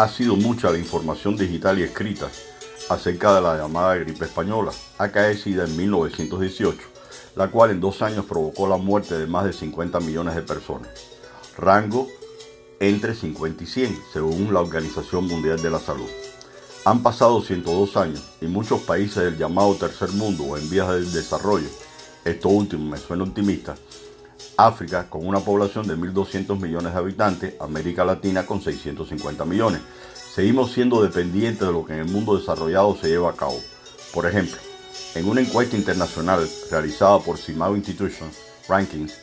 Ha sido mucha la información digital y escrita acerca de la llamada gripe española, acaecida en 1918, la cual en dos años provocó la muerte de más de 50 millones de personas. Rango entre 50 y 100, según la Organización Mundial de la Salud. Han pasado 102 años y muchos países del llamado tercer mundo o en vías de desarrollo, esto último me suena optimista, África con una población de 1.200 millones de habitantes, América Latina con 650 millones. Seguimos siendo dependientes de lo que en el mundo desarrollado se lleva a cabo. Por ejemplo, en una encuesta internacional realizada por Simao Institution Rankings,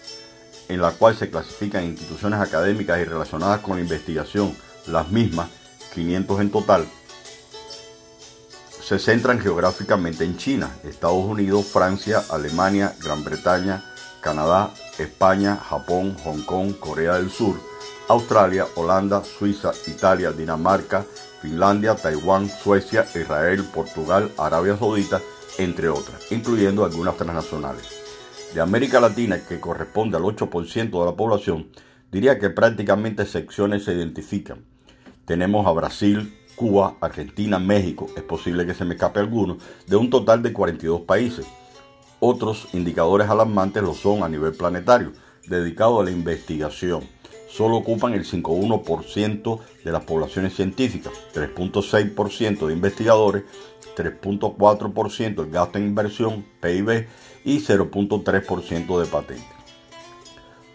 en la cual se clasifican instituciones académicas y relacionadas con la investigación, las mismas, 500 en total, se centran geográficamente en China, Estados Unidos, Francia, Alemania, Gran Bretaña, Canadá, España, Japón, Hong Kong, Corea del Sur, Australia, Holanda, Suiza, Italia, Dinamarca, Finlandia, Taiwán, Suecia, Israel, Portugal, Arabia Saudita, entre otras, incluyendo algunas transnacionales. De América Latina, que corresponde al 8% de la población, diría que prácticamente secciones se identifican. Tenemos a Brasil, Cuba, Argentina, México, es posible que se me escape alguno, de un total de 42 países. Otros indicadores alarmantes lo son a nivel planetario, dedicados a la investigación. Solo ocupan el 5,1% de las poblaciones científicas, 3,6% de investigadores, 3,4% el gasto en inversión, PIB, y 0,3% de patentes.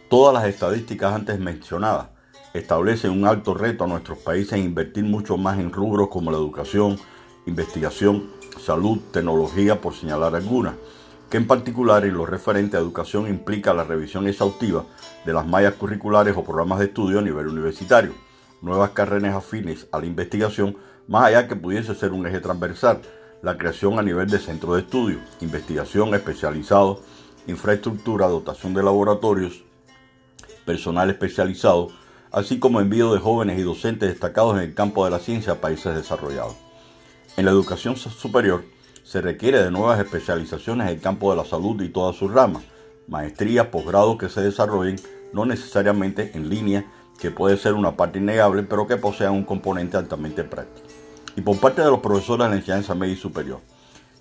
Todas las estadísticas antes mencionadas establece un alto reto a nuestros países en invertir mucho más en rubros como la educación, investigación, salud, tecnología, por señalar algunas, que en particular en lo referente a educación implica la revisión exhaustiva de las mallas curriculares o programas de estudio a nivel universitario, nuevas carreras afines a la investigación, más allá que pudiese ser un eje transversal, la creación a nivel de centro de estudio, investigación especializado, infraestructura, dotación de laboratorios, personal especializado, así como envío de jóvenes y docentes destacados en el campo de la ciencia a países desarrollados. En la educación superior se requiere de nuevas especializaciones en el campo de la salud y todas sus ramas, maestrías, posgrados que se desarrollen no necesariamente en línea, que puede ser una parte innegable, pero que posean un componente altamente práctico. Y por parte de los profesores de la enseñanza media y superior,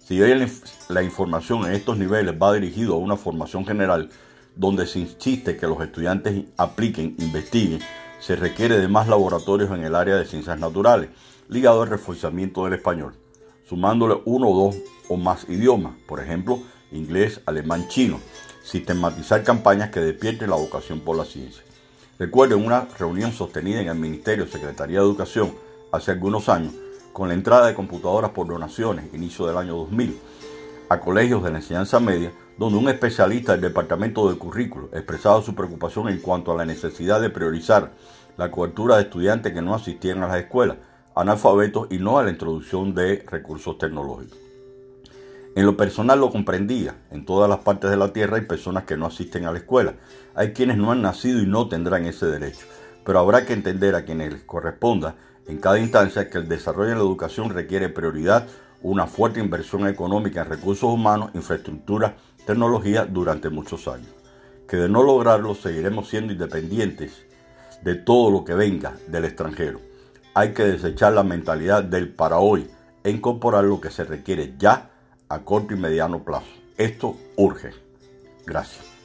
si hoy la información en estos niveles va dirigido a una formación general, donde se insiste que los estudiantes apliquen, investiguen, se requiere de más laboratorios en el área de ciencias naturales, ligado al reforzamiento del español, sumándole uno o dos o más idiomas, por ejemplo, inglés, alemán, chino, sistematizar campañas que despierten la vocación por la ciencia. Recuerden una reunión sostenida en el Ministerio Secretaría de Educación hace algunos años, con la entrada de computadoras por donaciones, inicio del año 2000, a colegios de la enseñanza media, donde un especialista del Departamento de Currículo expresaba su preocupación en cuanto a la necesidad de priorizar la cobertura de estudiantes que no asistían a las escuelas, analfabetos y no a la introducción de recursos tecnológicos. En lo personal lo comprendía, en todas las partes de la Tierra hay personas que no asisten a la escuela, hay quienes no han nacido y no tendrán ese derecho, pero habrá que entender a quienes les corresponda en cada instancia que el desarrollo de la educación requiere prioridad, una fuerte inversión económica en recursos humanos, infraestructura, tecnología durante muchos años. Que de no lograrlo seguiremos siendo independientes de todo lo que venga del extranjero. Hay que desechar la mentalidad del para hoy e incorporar lo que se requiere ya a corto y mediano plazo. Esto urge. Gracias.